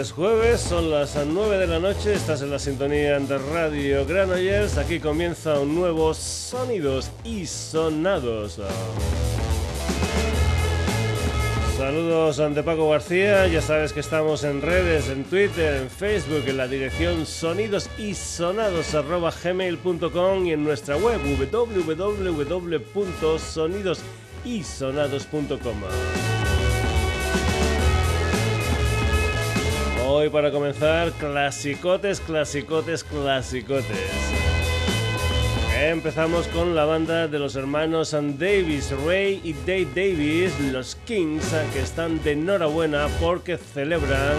Es jueves, son las 9 de la noche, estás en la sintonía de Radio Granollers, aquí comienza un nuevo Sonidos y Sonados. Saludos ante Paco García, ya sabes que estamos en redes, en Twitter, en Facebook, en la dirección sonidosisonados.gmail.com y en nuestra web www.sonidosisonados.com. Hoy para comenzar, clasicotes, clasicotes, clasicotes. Empezamos con la banda de los hermanos Davis, Ray y Dave Davis, los Kings, que están de enhorabuena porque celebran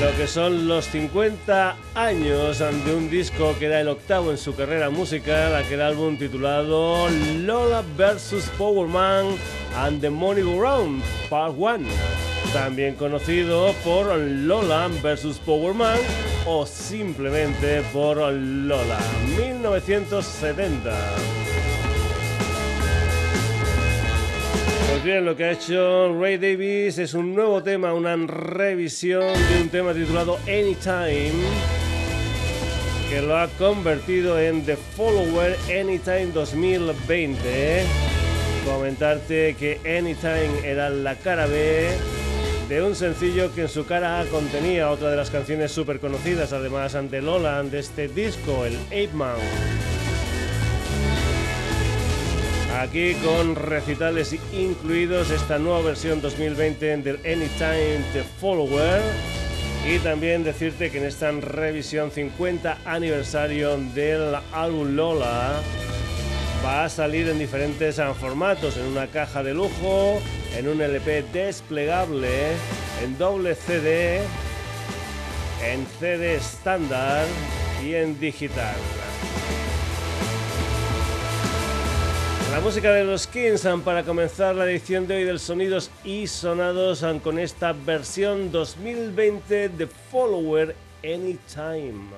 lo que son los 50 años de un disco que era el octavo en su carrera musical, aquel álbum titulado Lola vs. Power Man and the Money Go Round, Part 1 también conocido por Lola vs. Power Man o simplemente por Lola, 1970. Pues bien, lo que ha hecho Ray Davis es un nuevo tema, una revisión de un tema titulado Anytime, que lo ha convertido en The Follower Anytime 2020. Comentarte que Anytime era la cara B de un sencillo que en su cara contenía otra de las canciones súper conocidas, además ante Lola, de este disco, el Ape Man. Aquí con recitales incluidos esta nueva versión 2020 del Anytime The Follower. Y también decirte que en esta revisión 50 aniversario del álbum Lola va a salir en diferentes formatos, en una caja de lujo, en un LP desplegable, en doble CD, en CD estándar y en digital. La música de los Kings para comenzar la edición de hoy del Sonidos y Sonados con esta versión 2020 de Follower Anytime.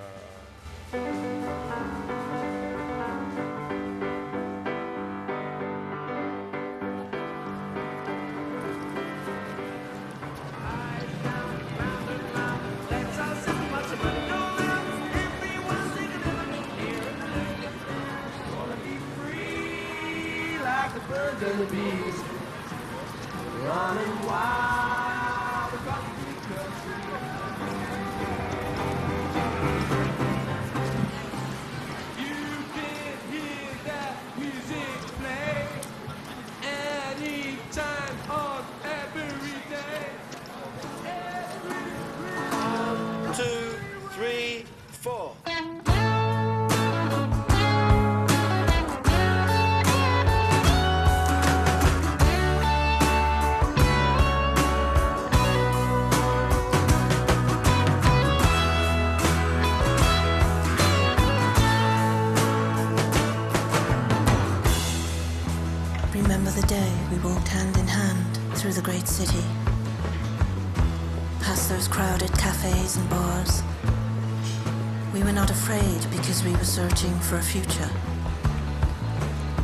For a future.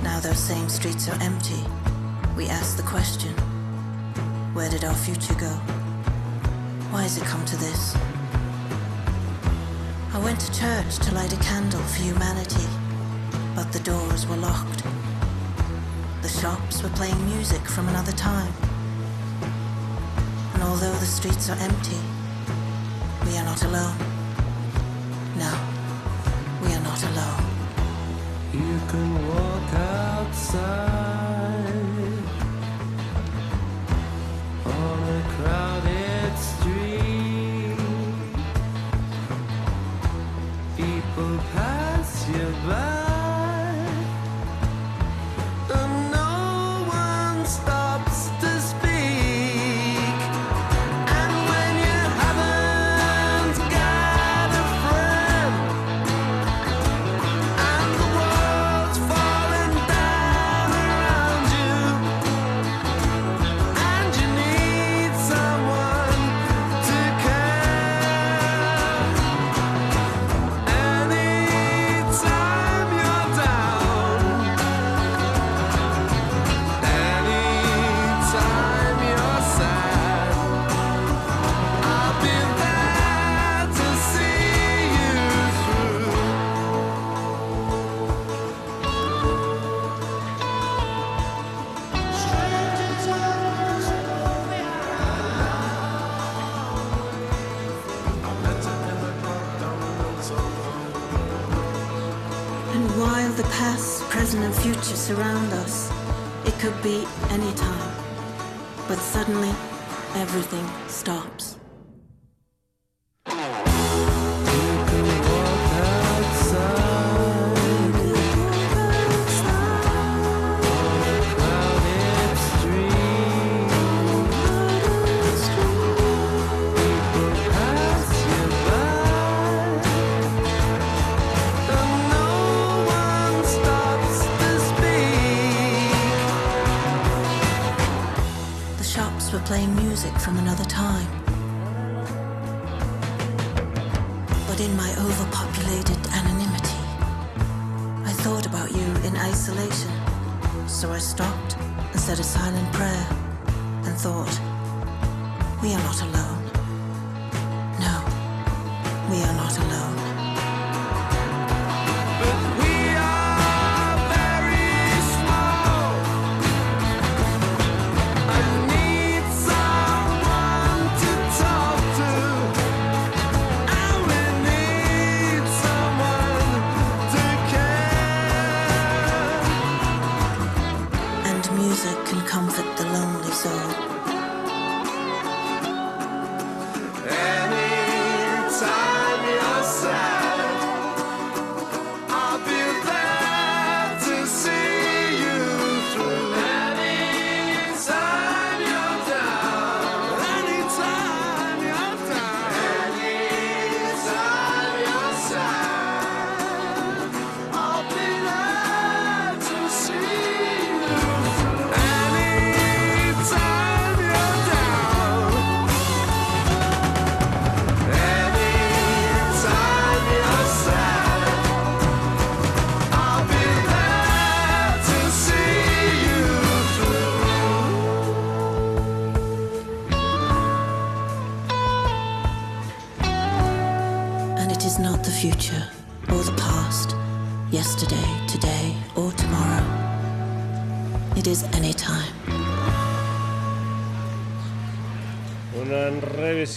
Now those same streets are empty. We ask the question where did our future go? Why has it come to this? I went to church to light a candle for humanity, but the doors were locked. The shops were playing music from another time. And although the streets are empty, we are not alone.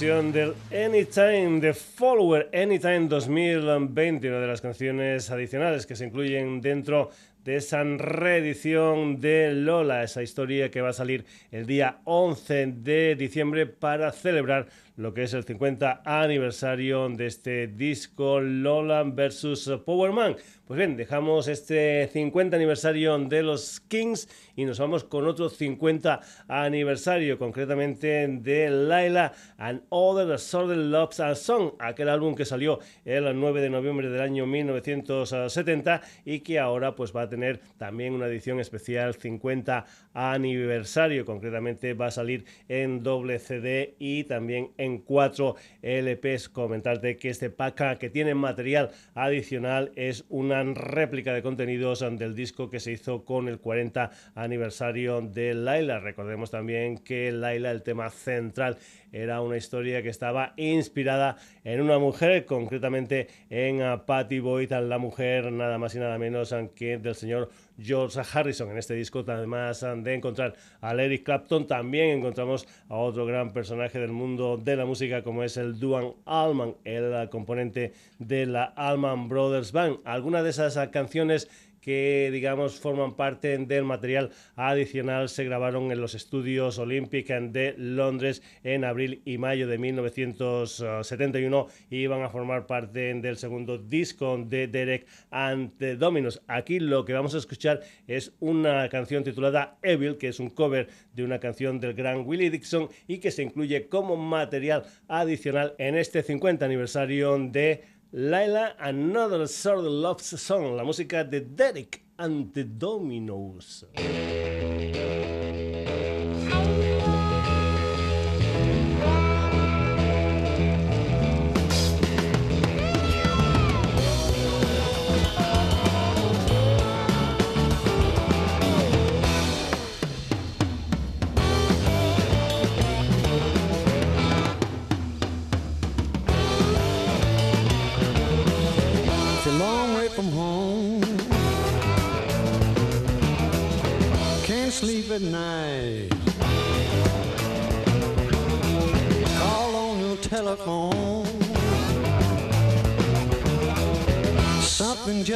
Del Anytime The Follower, Anytime 2020, una de las canciones adicionales que se incluyen dentro de esa reedición de Lola, esa historia que va a salir el día 11 de diciembre para celebrar lo que es el 50 aniversario de este disco Lola vs Powerman. Pues bien, dejamos este 50 aniversario de los Kings y nos vamos con otro 50 aniversario, concretamente de Laila and Other of Loves and Song, aquel álbum que salió el 9 de noviembre del año 1970 y que ahora pues va a tener también una edición especial 50 aniversario, concretamente va a salir en doble CD y también en 4 LPs. Comentarte que este pack que tiene material adicional es una réplica de contenidos del disco que se hizo con el 40 aniversario de Laila. Recordemos también que Laila, el tema central, era una historia que estaba inspirada en una mujer, concretamente en Patty Boyd, la mujer nada más y nada menos que del señor George Harrison. En este disco, además de encontrar a Eric Clapton, también encontramos a otro gran personaje del mundo de la música como es el Duan Allman, el componente de la Allman Brothers Band. Algunas de esas canciones que digamos forman parte del material adicional se grabaron en los estudios Olympic de Londres en abril y mayo de 1971 y van a formar parte del segundo disco de Derek and the Dominos. Aquí lo que vamos a escuchar es una canción titulada Evil, que es un cover de una canción del gran Willie Dixon y que se incluye como material adicional en este 50 aniversario de Laila, Another Sort of Love Song, la música de Derek and the Dominos.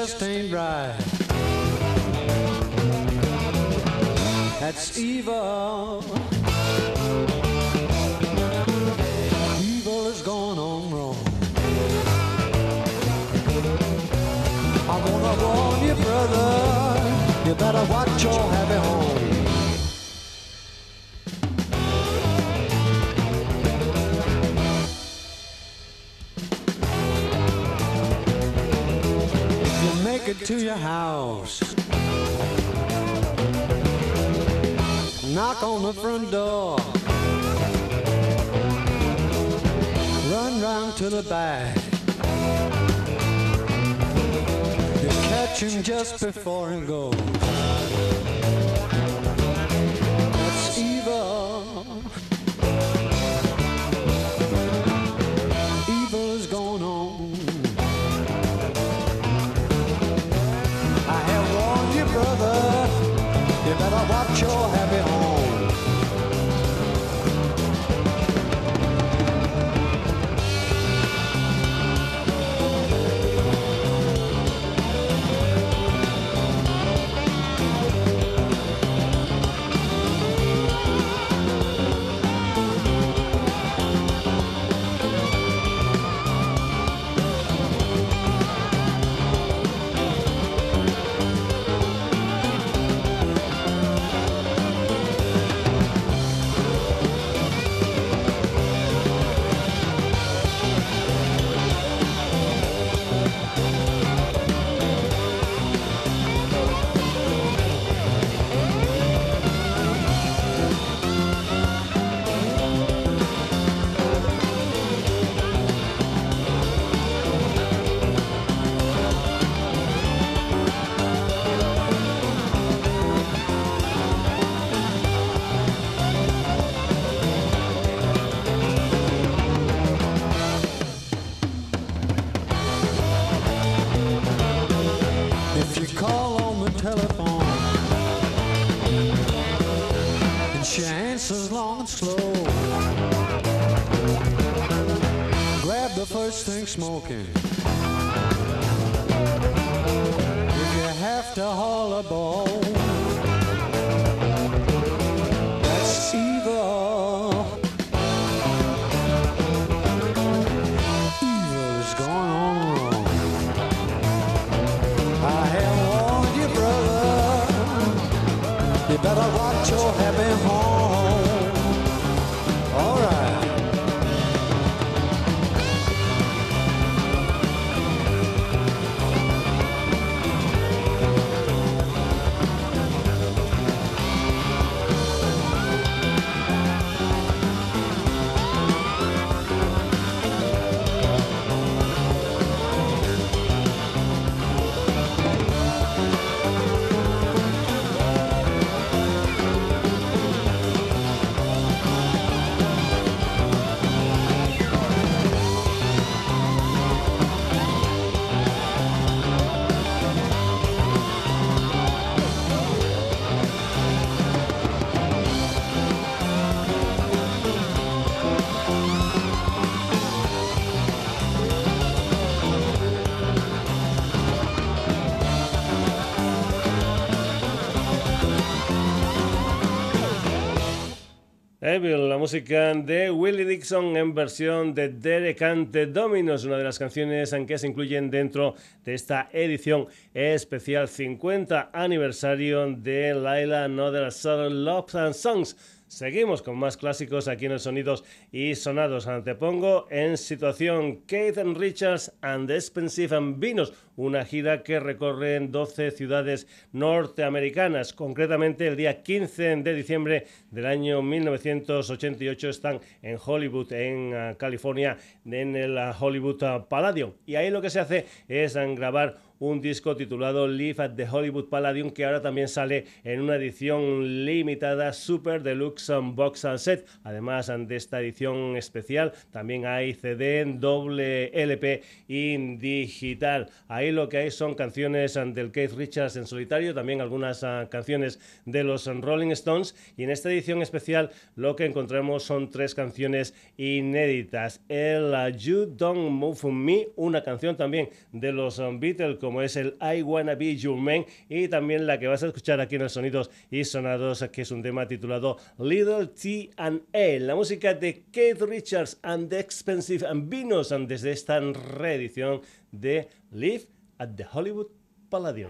Just ain't right. That's evil. Evil is going on wrong. I wanna warn you, brother. You better watch your happy home. To your house. Knock on the front door. Run round to the back. You catch him just before he goes. Smoking. La música de Willie Dixon en versión de Derek Ante Dominos, una de las canciones en que se incluyen dentro de esta edición especial 50 aniversario de Laila Another Southern Love and Songs. Seguimos con más clásicos aquí en el Sonidos y Sonados. Antepongo en situación Keith Richards and the Expensive and Vinos, una gira que recorre en 12 ciudades norteamericanas. Concretamente, el día 15 de diciembre del año 1988 están en Hollywood, en ah, California, en el ah, Hollywood ah, Palladium. Y ahí lo que se hace es grabar un disco titulado Live at the Hollywood Palladium que ahora también sale en una edición limitada Super Deluxe Box Set. Además de esta edición especial también hay CD, doble LP y digital. Ahí lo que hay son canciones del Keith Richards en solitario, también algunas ah, canciones de los Rolling Stones y en esta edición especial lo que encontramos son tres canciones inéditas. El ah, You Don't Move Me, una canción también de los Beatles como es el I Wanna Be Your Man y también la que vas a escuchar aquí en los Sonidos y Sonados, que es un tema titulado Little T and A, la música de Keith Richards and the Expensive and Vinos desde esta reedición de Live at the Hollywood Palladium.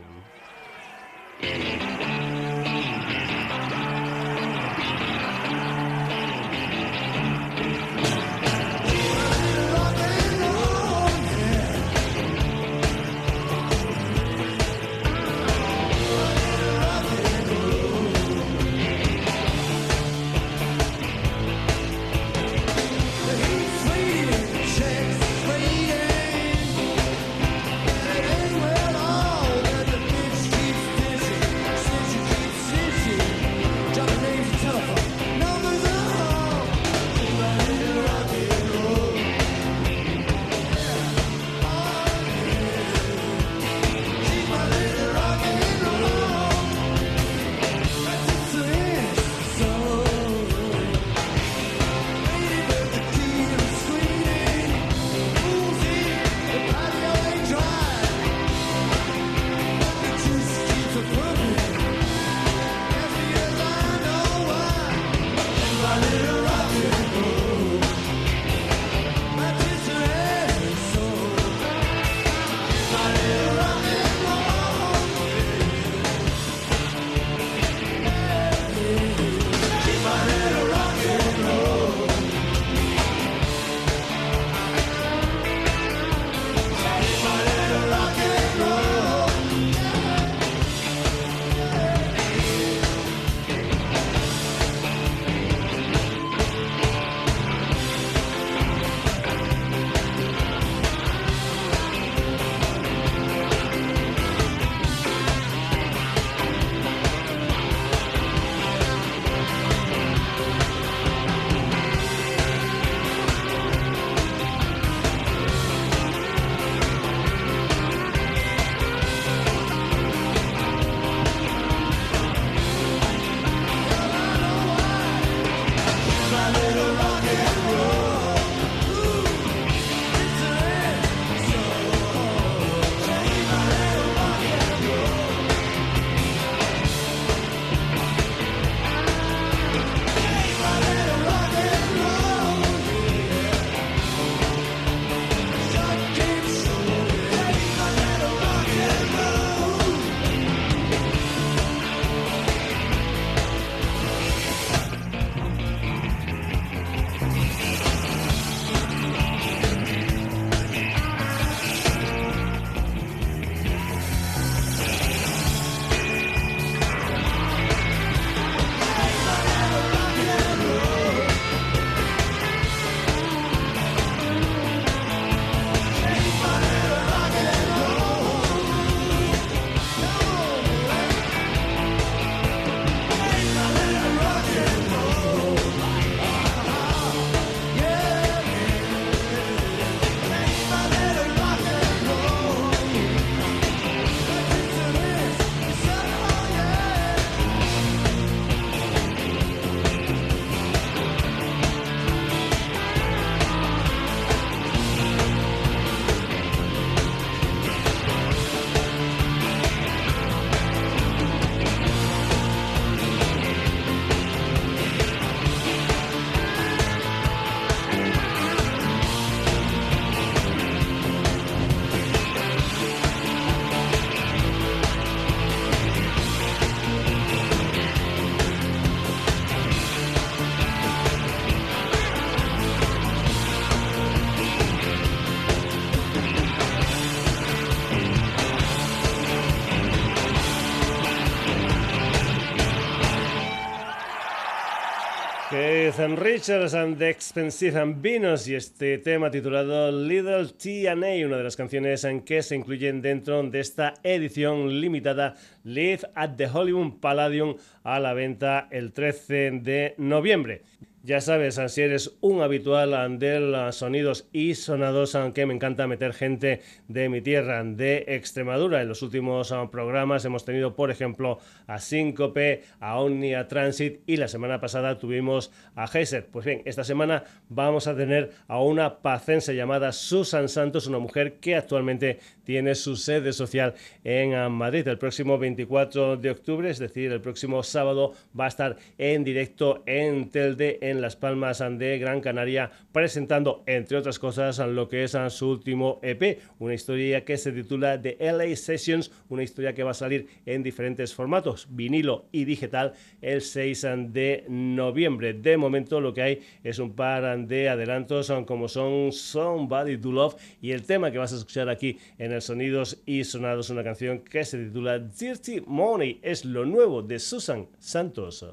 Keith Richards and the Expensive and Vinos y este tema titulado Little TNA, una de las canciones en que se incluyen dentro de esta edición limitada Live at the Hollywood Palladium a la venta el 13 de noviembre. Ya sabes, si eres un habitual de sonidos y sonados, aunque me encanta meter gente de mi tierra, de Extremadura. En los últimos ah, programas hemos tenido, por ejemplo, a Síncope, a Omnia Transit y la semana pasada tuvimos a Heiser. Pues bien, esta semana vamos a tener a una pacense llamada Susan Santos, una mujer que actualmente tiene su sede social en ah, Madrid. El próximo 24 de octubre, es decir, el próximo sábado, va a estar en directo en Telde, en Las Palmas de Gran Canaria, presentando, entre otras cosas, lo que es su último EP, una historia que se titula The LA Sessions, una historia que va a salir en diferentes formatos, vinilo y digital, el 6 de noviembre. De momento lo que hay es un par de adelantos como son Somebody to Love y el tema que vas a escuchar aquí en el Sonidos y Sonados, una canción que se titula Dirty Money, es lo nuevo de Susan Santos.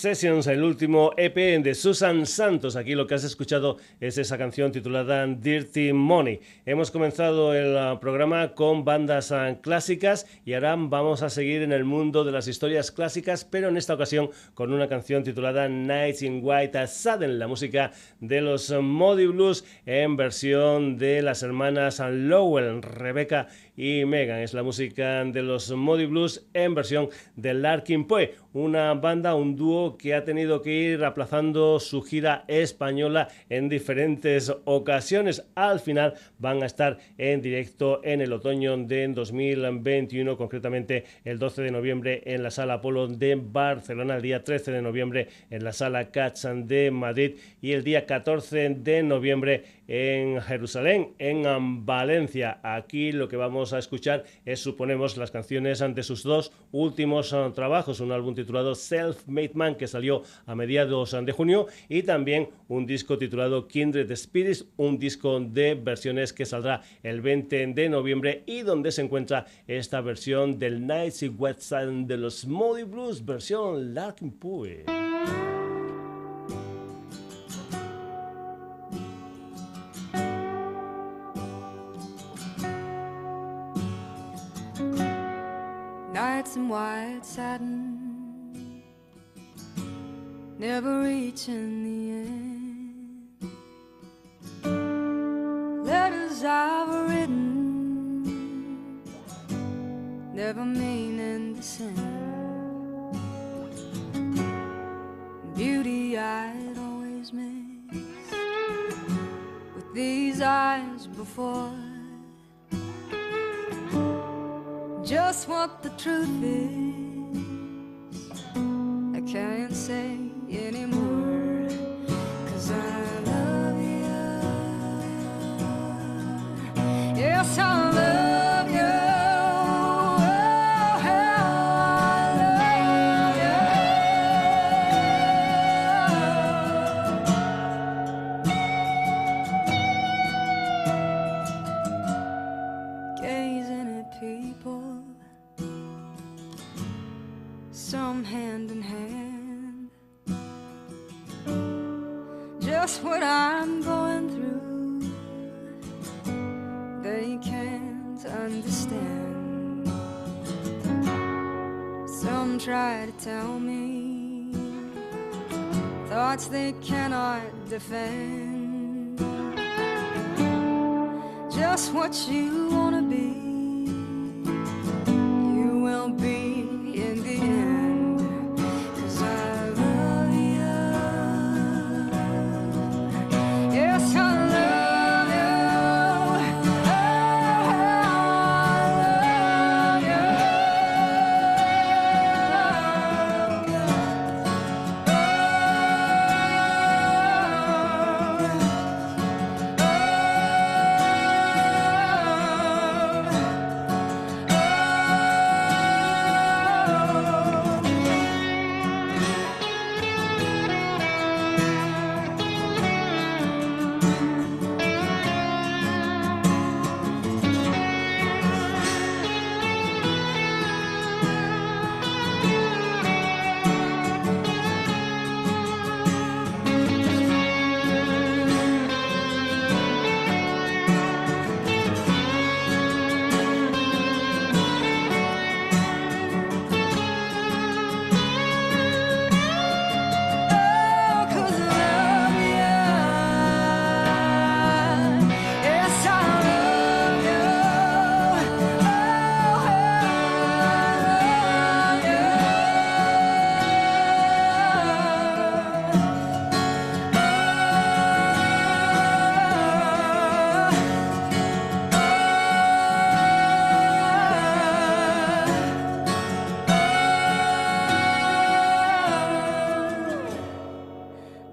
Sessions, el último EP de Susan Santos. Aquí lo que has escuchado es esa canción titulada Dirty Money. Hemos comenzado el ah, programa con bandas ah, clásicas y ahora vamos a seguir en el mundo de las historias clásicas, pero en esta ocasión con una canción titulada Nights in White Sudden, la música de los Modi Blues en versión de las hermanas Lowell, Rebecca y Megan. Es la música de los Modi Blues en versión de Larkin Poe, una banda, un dúo que ha tenido que ir aplazando su gira española en diferentes ocasiones. Al final van a estar en directo en el otoño de 2021, concretamente el 12 de noviembre en la Sala Apolo de Barcelona, el día 13 de noviembre en la Sala Cachan de Madrid y el día 14 de noviembre en Jerusalén, en Valencia. Aquí lo que vamos a escuchar es, suponemos, las canciones ante sus dos últimos uh, trabajos, un álbum titulado Self-Made Man que salió a mediados de junio y también un disco titulado Kindred Spirits, un disco de versiones que saldrá el 20 de noviembre y donde se encuentra esta versión del Nights y Wet de los Moody Blues, versión Larkin Poe. nights in white satin, never reaching the end. Letters I've written, never meaning to send. Beauty I'd always miss with these eyes before just what the truth is. I can't say anymore,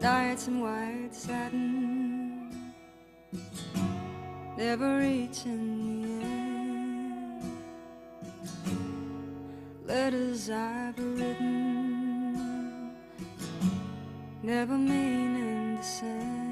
diets and white satin never reaching the end. Letters I've written never meaning the same.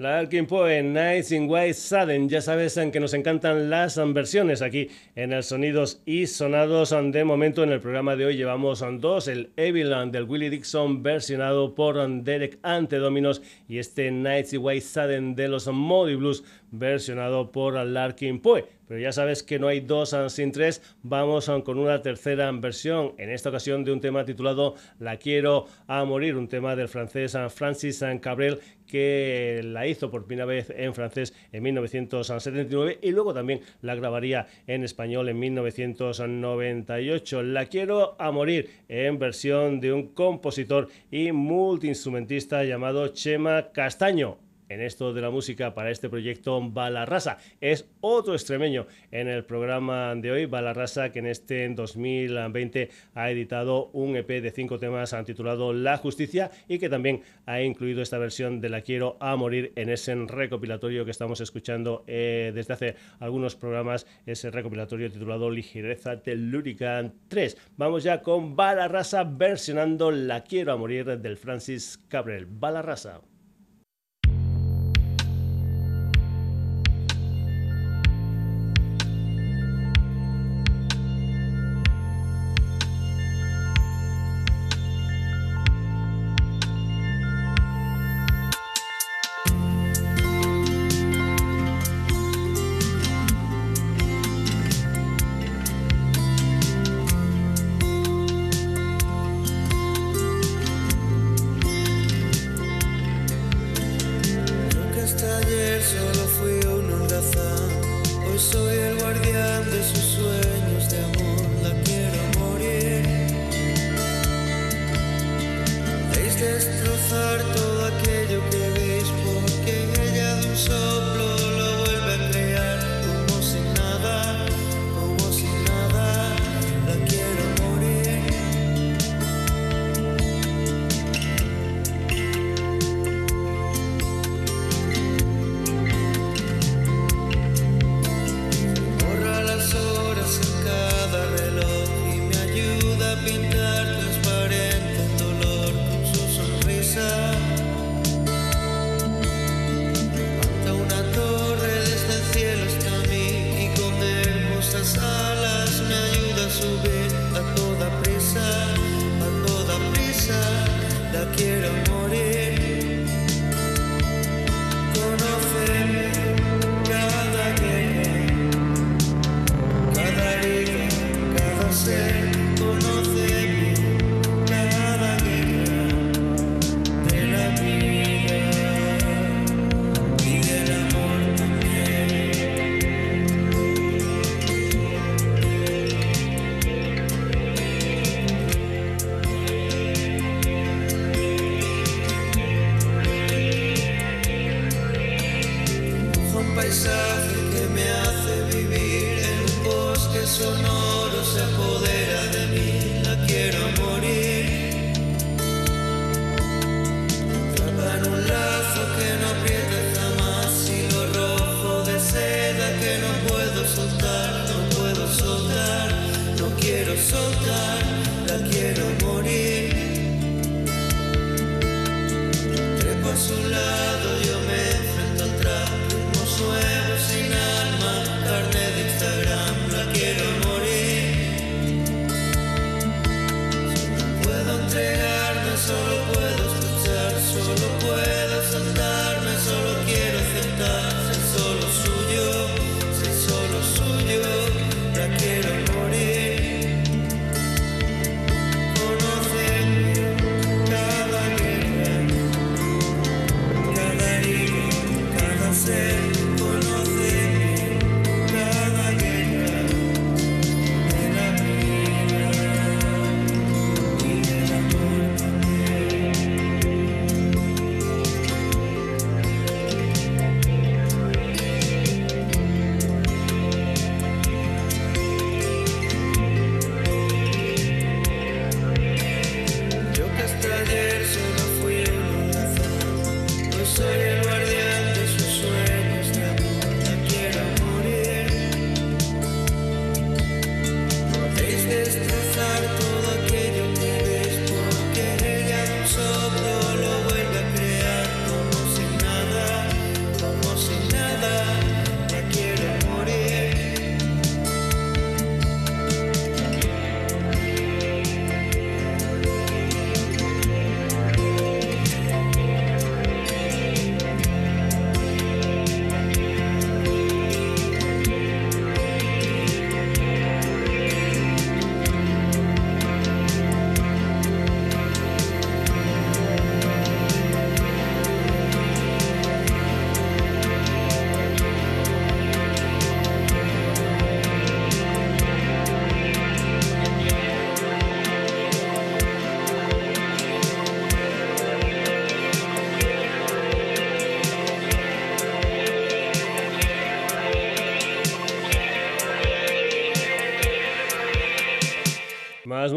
Larkin Poe, Nights in White Sudden. Ya sabes en que nos encantan las versiones aquí en el Sonidos y Sonados. De momento en el programa de hoy llevamos dos, el Eviland del Willie Dixon versionado por Derek Antedominos y este Nights in White Sudden de los Modi Blues versionado por Larkin Poe. pero ya sabes que no hay dos sin tres, vamos con una tercera versión, en esta ocasión de un tema titulado La quiero a morir, un tema del francés Francis Cabrel que la hizo por primera vez en francés en 1979 y luego también la grabaría en español en 1998. La quiero a morir en versión de un compositor y multiinstrumentista llamado Chema Castaño en esto de la música para este proyecto Balarrasa. Es otro extremeño en el programa de hoy, Balarrasa, que en este 2020 ha editado un EP de cinco temas titulado La Justicia y que también ha incluido esta versión de La Quiero a Morir en ese recopilatorio que estamos escuchando eh, desde hace algunos programas, ese recopilatorio titulado Ligereza Telúrica 3. Vamos ya con Balarrasa versionando La Quiero a Morir del Francis Cabrel. Balarrasa.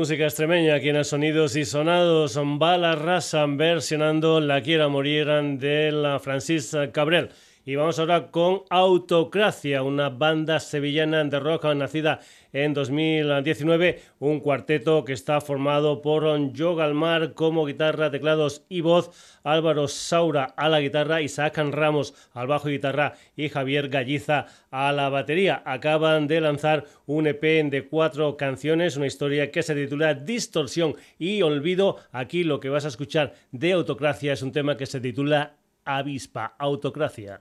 Música extremeña aquí en Sonidos y Sonados. Bala Rasa versionando La Quiera Morir de la Francis Cabrel. Y vamos ahora con Autocracia, una banda sevillana de rock nacida en 2019, un cuarteto que está formado por Joe Galmar como guitarra, teclados y voz, Álvaro Saura a la guitarra, Isaac Ramos al bajo y guitarra y Javier Galliza a la batería. Acaban de lanzar un EP de cuatro canciones, una historia que se titula Distorsión y Olvido. Aquí lo que vas a escuchar de Autocracia es un tema que se titula avispa, autocracia.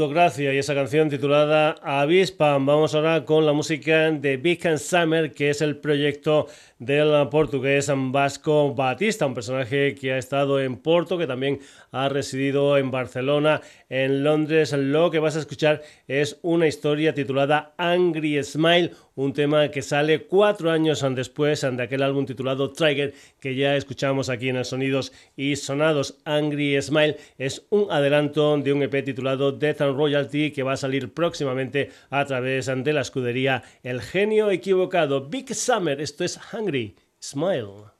Autocracia y esa canción titulada Avispa. Vamos ahora con la música de Big Summer, que es el proyecto del portugués Vasco Batista, un personaje que ha estado en Porto, que también ha residido en Barcelona, en Londres. Lo que vas a escuchar es una historia titulada Angry Smile, un tema que sale cuatro años después de aquel álbum titulado Trigger que ya escuchamos aquí en el Sonidos y Sonados. Angry Smile es un adelanto de un EP titulado Death and Royalty que va a salir próximamente a través de la escudería El Genio Equivocado. Big Summer, esto es Hungry Smile.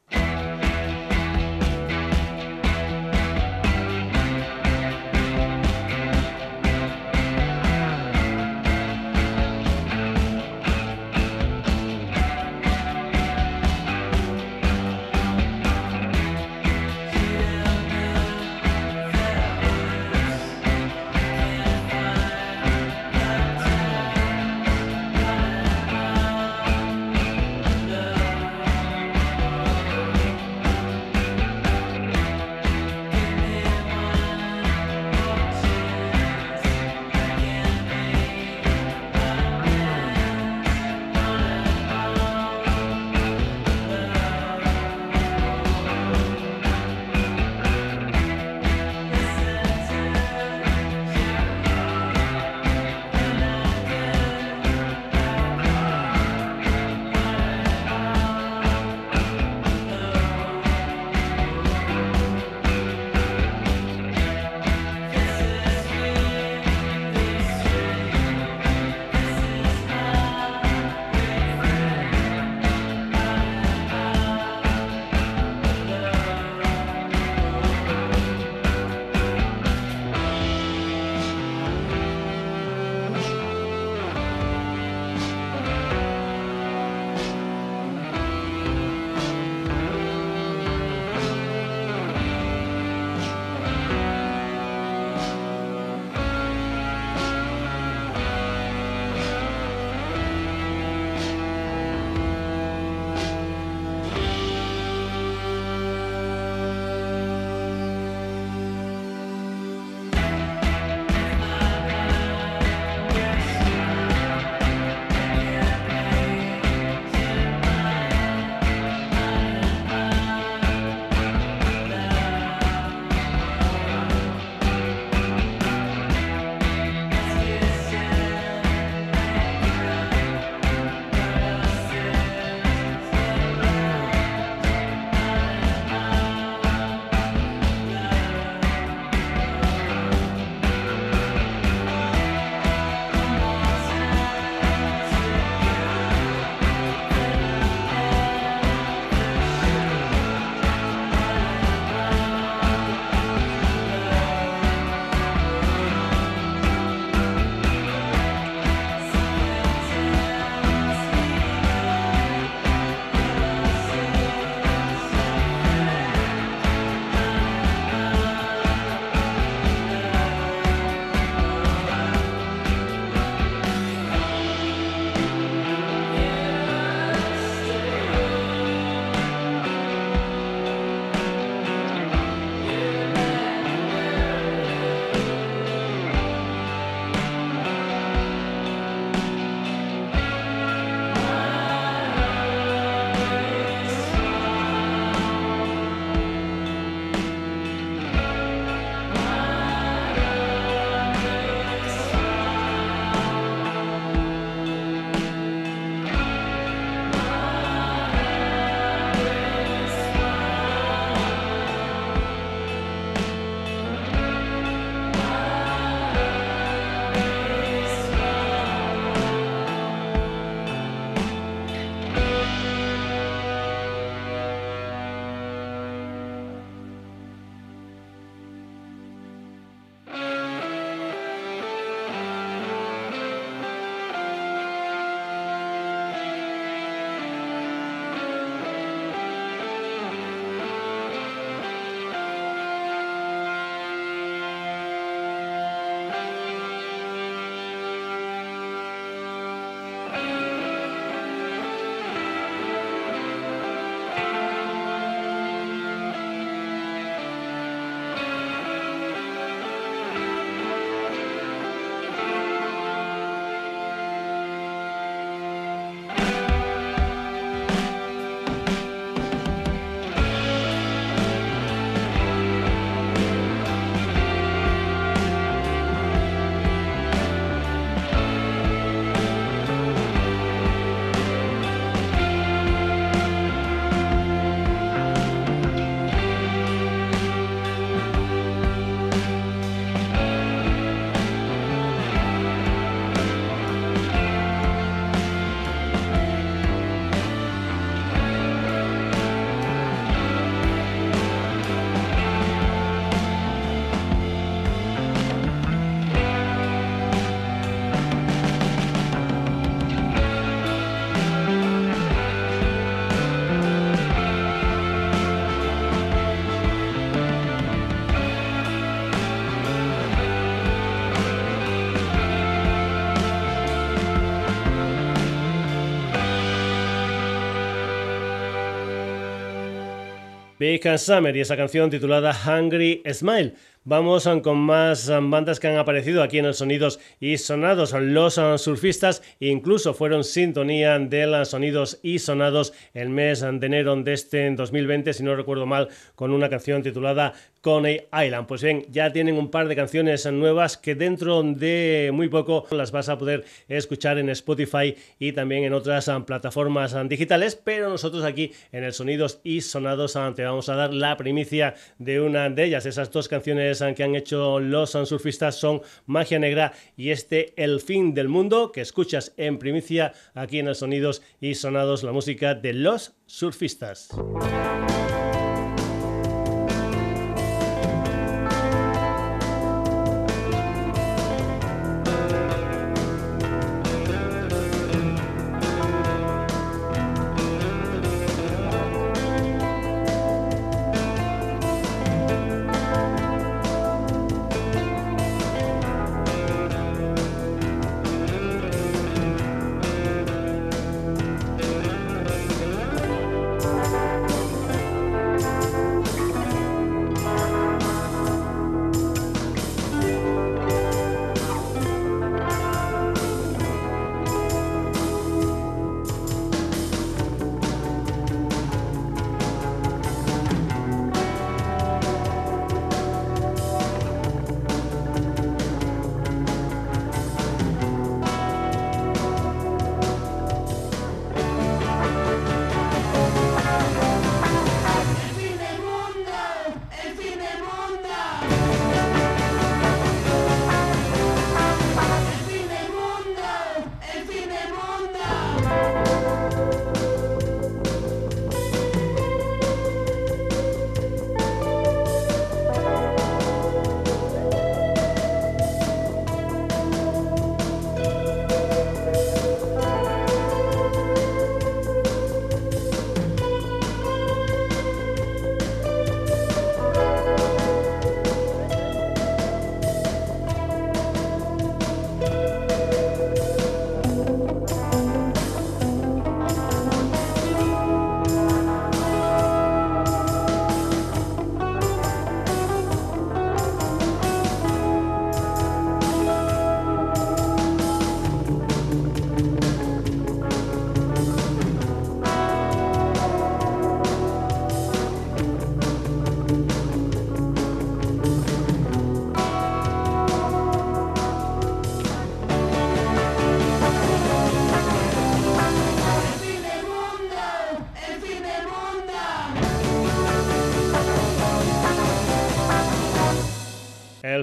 Big Summer y esa canción titulada Hungry Smile. Vamos con más bandas que han aparecido aquí en el Sonidos y Sonados. Los surfistas incluso fueron sintonía de los Sonidos y Sonados el mes de enero de este 2020, si no recuerdo mal, con una canción titulada Coney Island. Pues bien, ya tienen un par de canciones nuevas que dentro de muy poco las vas a poder escuchar en Spotify y también en otras plataformas digitales, pero nosotros aquí en el Sonidos y Sonados te vamos a dar la primicia de una de ellas, esas dos canciones que han hecho los surfistas son Magia Negra y este El fin del mundo que escuchas en primicia aquí en el Sonidos y Sonados la música de los surfistas.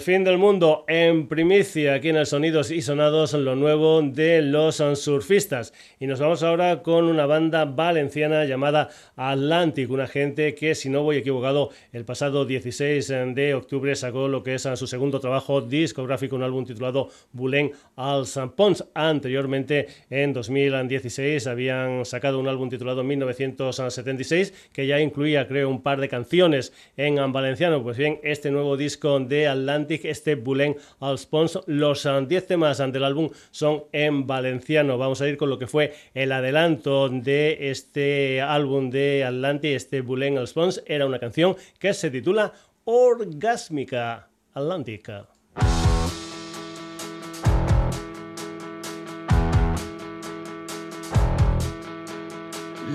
Fin del mundo en primicia aquí en el Sonidos y Sonados, lo nuevo de los surfistas. Y nos vamos ahora con una banda valenciana llamada Atlantic, una gente que, si no voy equivocado, el pasado 16 de octubre sacó lo que es su segundo trabajo discográfico, un álbum titulado Bulén als Pons. Anteriormente, en 2016, habían sacado un álbum titulado 1976, que ya incluía, creo, un par de canciones en valenciano. Pues bien, este nuevo disco de Atlantic este Bulén al Spons. Los 10 ah, temas del álbum son en valenciano. Vamos a ir con lo que fue el adelanto de este álbum de Atlantic, este Bulén al Spons. Era una canción que se titula Orgásmica Atlántica.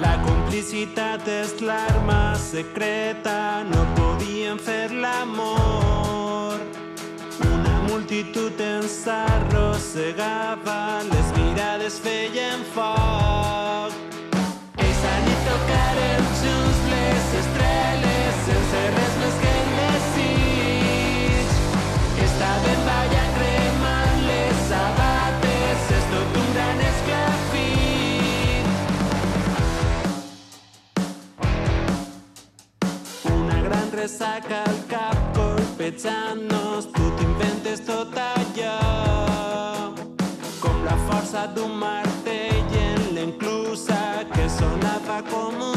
La complicitat és l'arma secreta, no podien fer l'amor. Multitud ens arrossegava, les mirades feien foc. Ells han i tocaren junts les estrelles, sense res més que el desig. Estaven ballant cremant les sabates, és tot un gran esclafit. Una gran ressaca al colpejant-nos, tu t'inventes tot allò com la força d'un martell en l'enclusa que sonava com un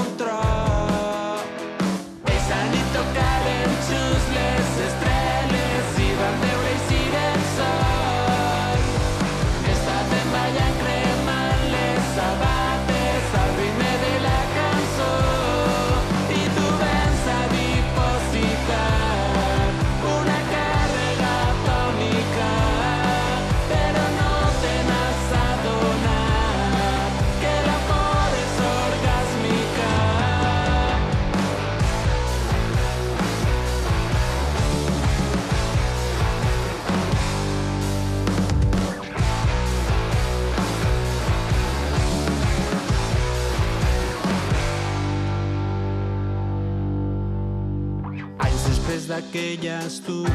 aquella estúpida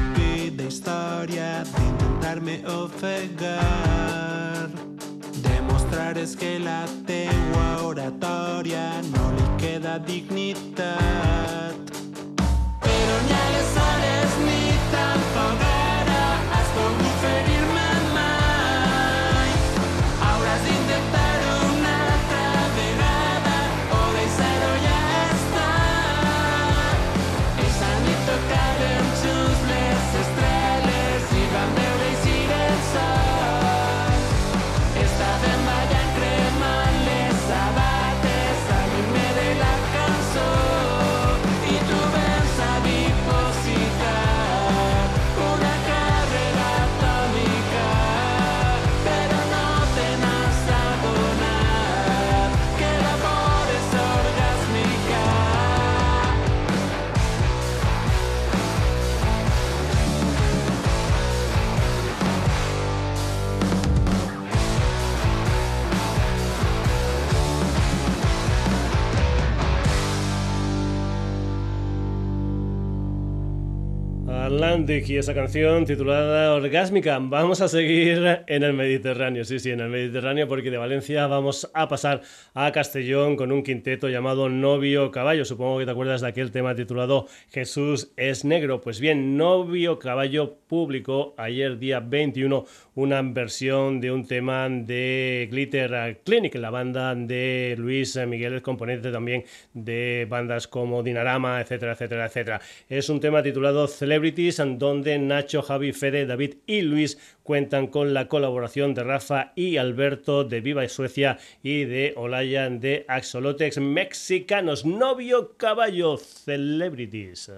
Y esa canción titulada Orgásmica. Vamos a seguir en el Mediterráneo, sí, sí, en el Mediterráneo, porque de Valencia vamos a pasar a Castellón con un quinteto llamado Novio Caballo. Supongo que te acuerdas de aquel tema titulado Jesús es negro. Pues bien, Novio Caballo publicó ayer, día 21, una versión de un tema de Glitter Clinic, la banda de Luis Miguel, el componente también de bandas como Dinarama, etcétera, etcétera, etcétera. Es un tema titulado Celebrities, en donde Nacho, Javi, Fede, David y Luis cuentan con la colaboración de Rafa y Alberto de Viva Suecia y de Olaya de Axolotex Mexicanos. Novio Caballo Celebrities.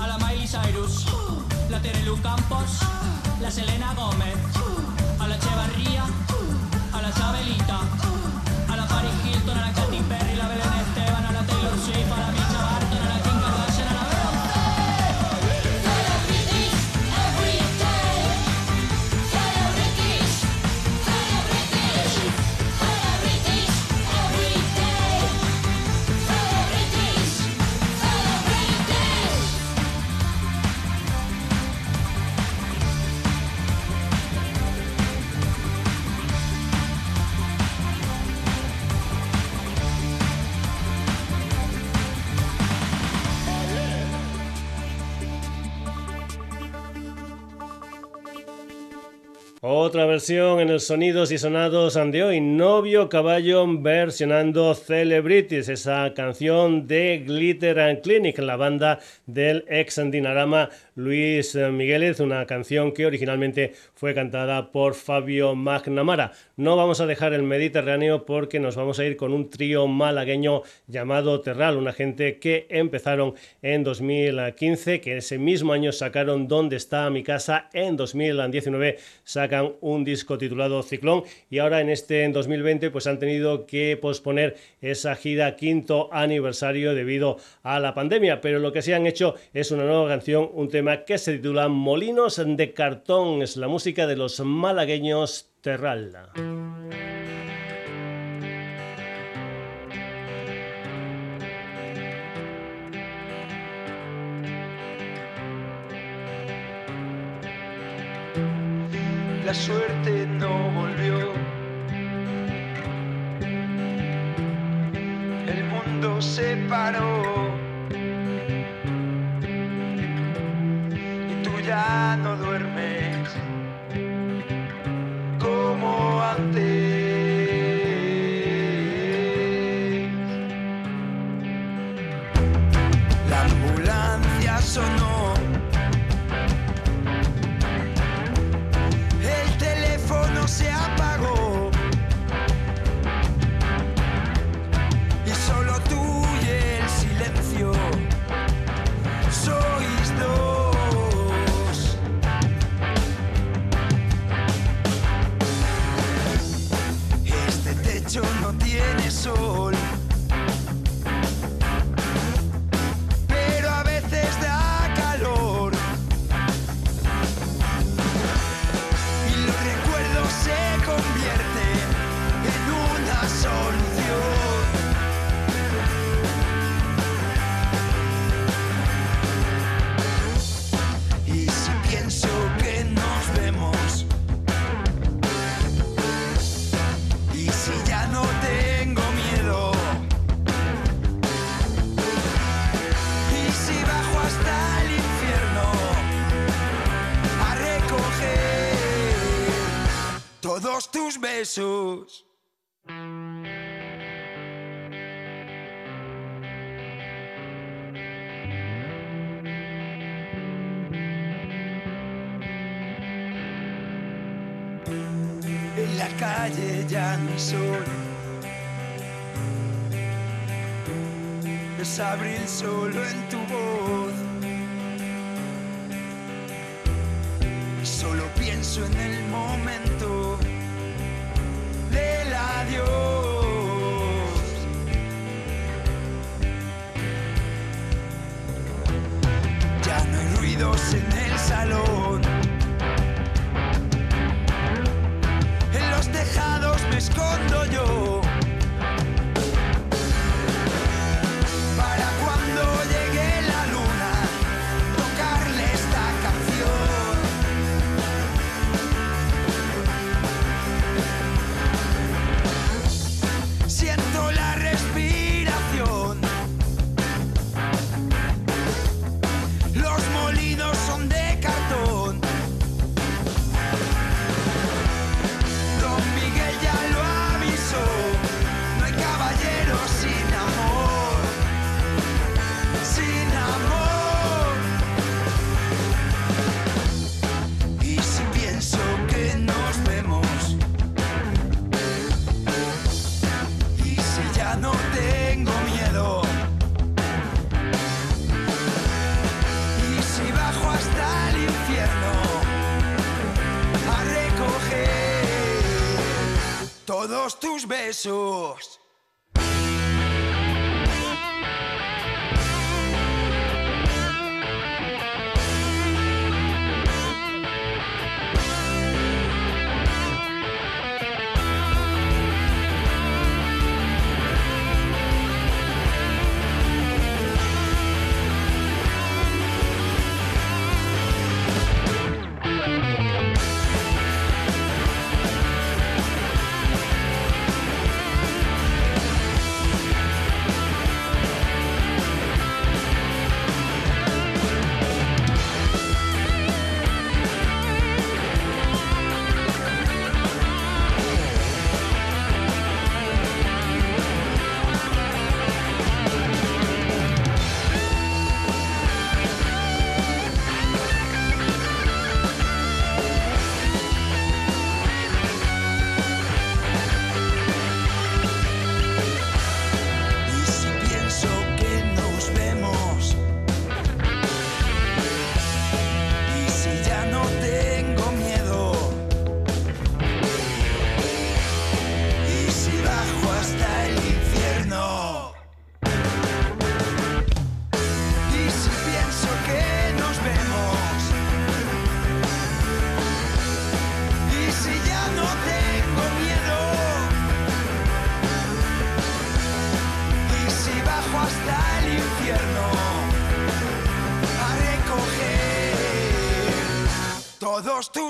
A la Miley Cyrus, la Terelu Campos, la Selena Gómez, a la Echevarría, a la Chabelita, a la Paris Hilton, a la Katy Perry, la Belén Otra versión en el Sonidos y Sonados de hoy, Novio Caballo versionando Celebrities, esa canción de Glitter and Clinic, la banda del ex Dinarama Luis Migueles, una canción que originalmente fue cantada por Fabio McNamara. No vamos a dejar el Mediterráneo porque nos vamos a ir con un trío malagueño llamado Terral, una gente que empezaron en 2015, que ese mismo año sacaron Dónde está mi casa, en 2019 sacaron un disco titulado Ciclón y ahora en este en 2020 pues han tenido que posponer esa gira quinto aniversario debido a la pandemia, pero lo que sí han hecho es una nueva canción, un tema que se titula Molinos de cartón, es la música de los malagueños Terral. La suerte no volvió. El mundo se paró. Y tú ya no duermes como antes. Jesús. En la calle ya no sol. Es abril solo en tu voz. Solo pienso en el momento tus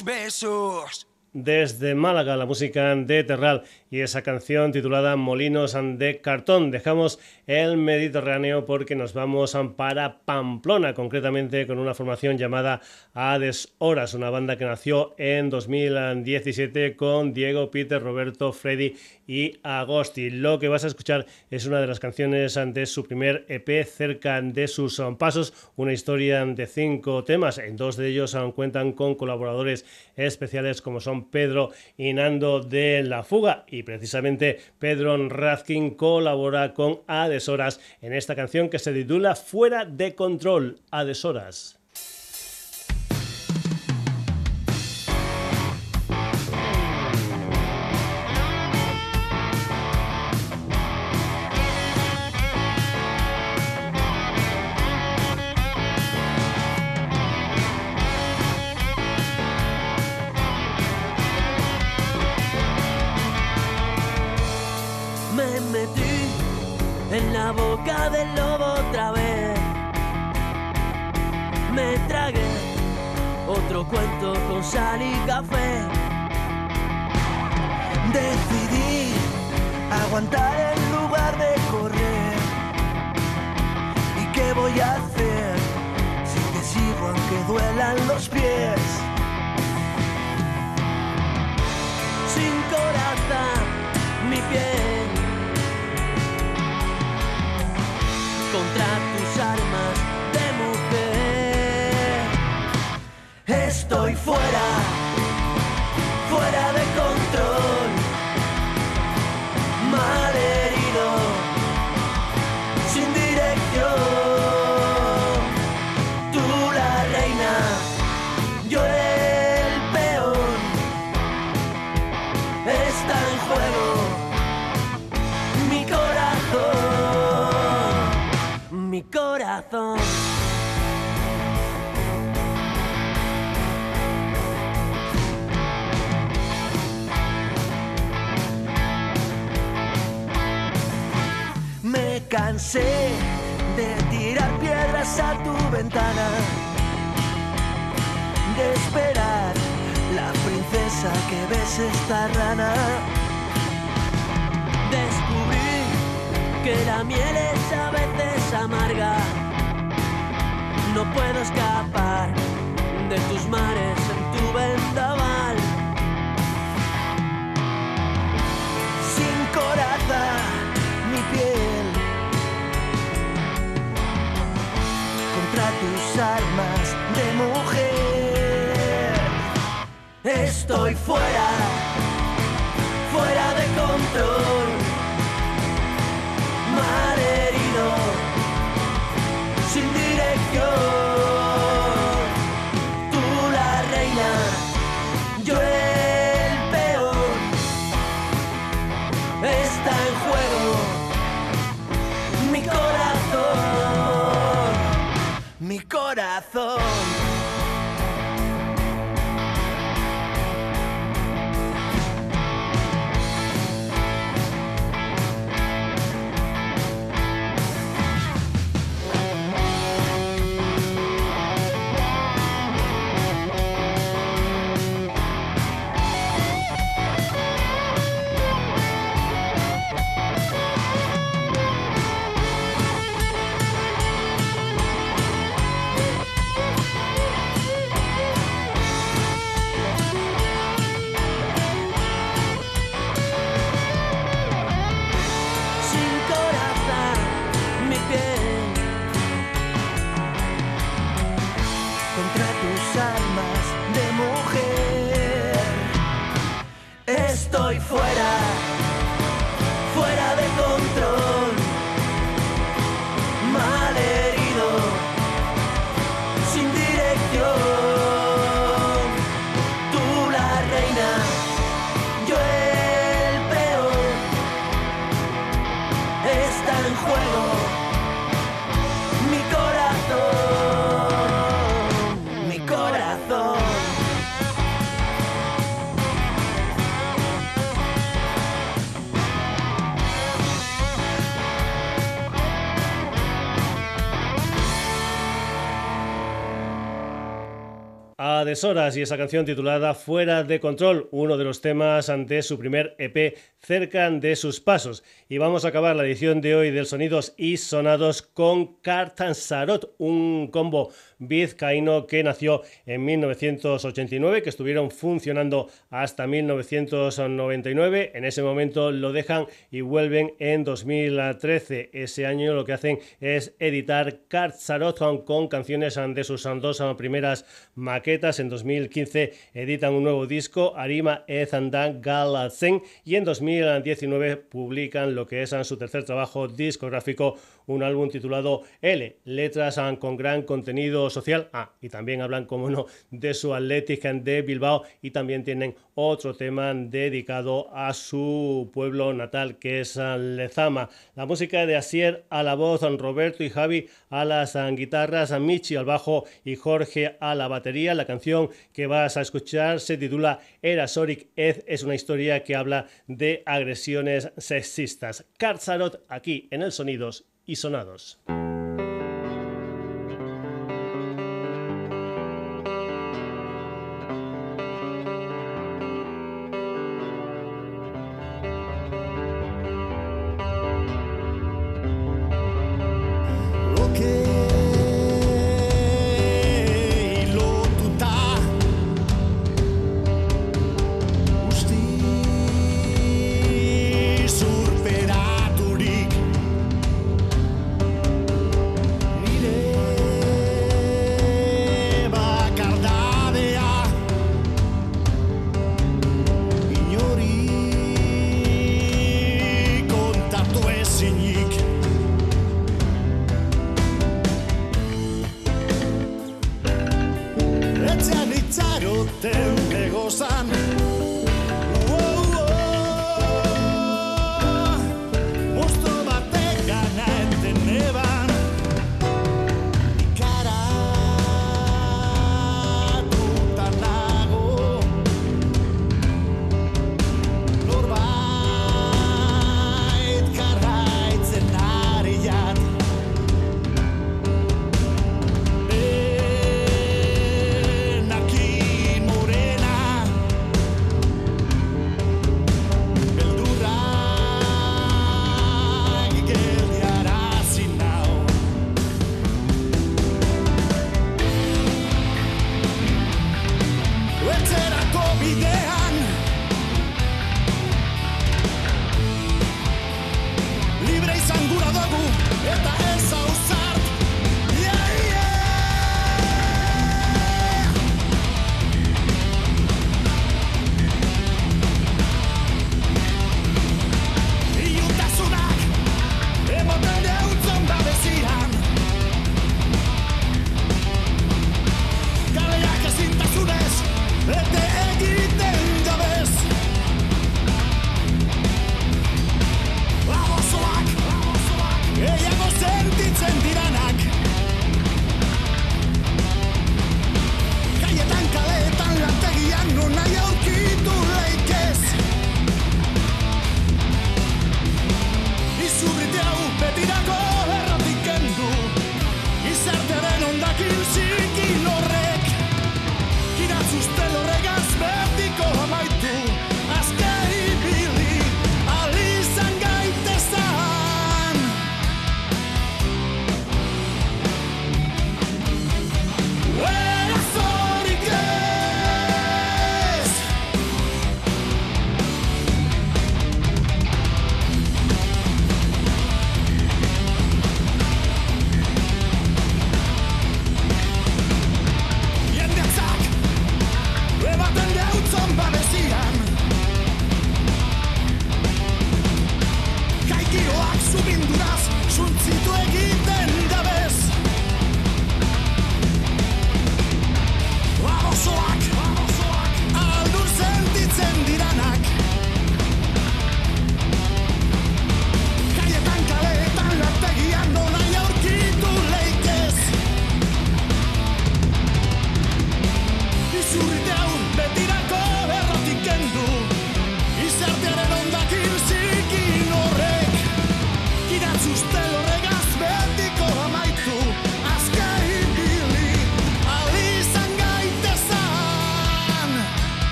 besos. Desde Málaga, la música de Terral y esa canción titulada Molinos de Cartón. Dejamos el Mediterráneo porque nos vamos para Pamplona, concretamente con una formación llamada Hades Horas, una banda que nació en 2017 con Diego, Peter, Roberto, Freddy y Agosti. Lo que vas a escuchar es una de las canciones de su primer EP cerca de sus pasos, una historia de cinco temas. En dos de ellos cuentan con colaboradores especiales como son Pedro y Nando de La Fuga y precisamente Pedro Razkin colabora con Adesoras en esta canción que se titula Fuera de control, Adesoras. Fuera, fuera de control, mal herido, sin dirección. Tú la reina, yo el peor. Está en juego mi corazón mi corazón. fuera. Deshoras y esa canción titulada Fuera de Control, uno de los temas ante su primer EP cerca de sus pasos. Y vamos a acabar la edición de hoy del Sonidos y Sonados con Cartan Sarot, un combo vizcaíno que nació en 1989, que estuvieron funcionando hasta 1999. En ese momento lo dejan y vuelven en 2013. Ese año lo que hacen es editar Sarot con canciones de sus dos primeras maquetas. En 2015 editan un nuevo disco, Arima Ezandan Galatzen, y en 2000 2019 publican lo que es su tercer trabajo discográfico, un álbum titulado L, letras con gran contenido social. Ah, y también hablan, como no, de su Athletic de Bilbao y también tienen otro tema dedicado a su pueblo natal, que es Lezama. La música de Asier a la voz, Roberto y Javi a las guitarras, Michi al bajo y Jorge a la batería. La canción que vas a escuchar se titula Era Soric Ed, es una historia que habla de agresiones sexistas. Karzarot aquí en el Sonidos y Sonados.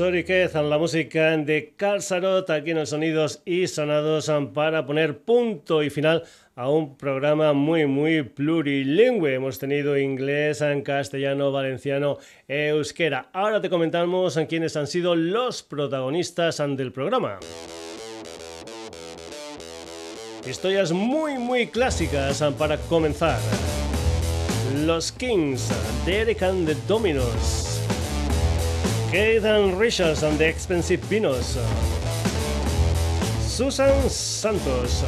Keith, la música de Carl Sarot aquí en los Sonidos y Sonados para poner punto y final a un programa muy muy plurilingüe. Hemos tenido inglés, en castellano, valenciano, euskera. Ahora te comentamos quiénes han sido los protagonistas del programa. Historias muy muy clásicas para comenzar. Los Kings, Derek and the Dominos. Keith and Richards and the Expensive Pinos. Susan Santos.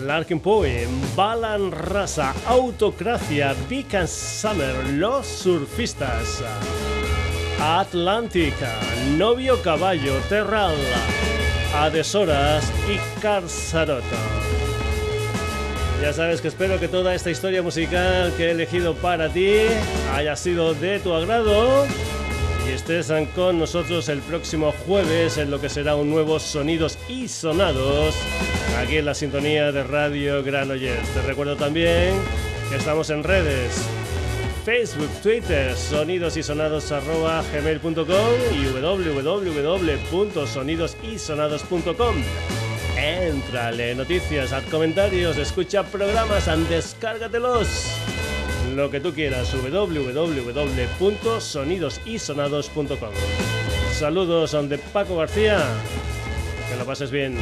Larkin Poe, Balan Rasa, Autocracia, and Summer, Los Surfistas. Atlántica, Novio Caballo, Terral, Adesoras y Carzaroto. Ya sabes que espero que toda esta historia musical que he elegido para ti haya sido de tu agrado y estés con nosotros el próximo jueves en lo que será un nuevo Sonidos y Sonados aquí en la sintonía de Radio Granollers. Te recuerdo también que estamos en redes. Facebook, Twitter, sonidosysonados.gmail.com y www.sonidosysonados.com Entrale, noticias, haz comentarios, escucha programas, descárgatelos lo que tú quieras www.sonidosysonados.com Saludos de Paco García, que lo pases bien.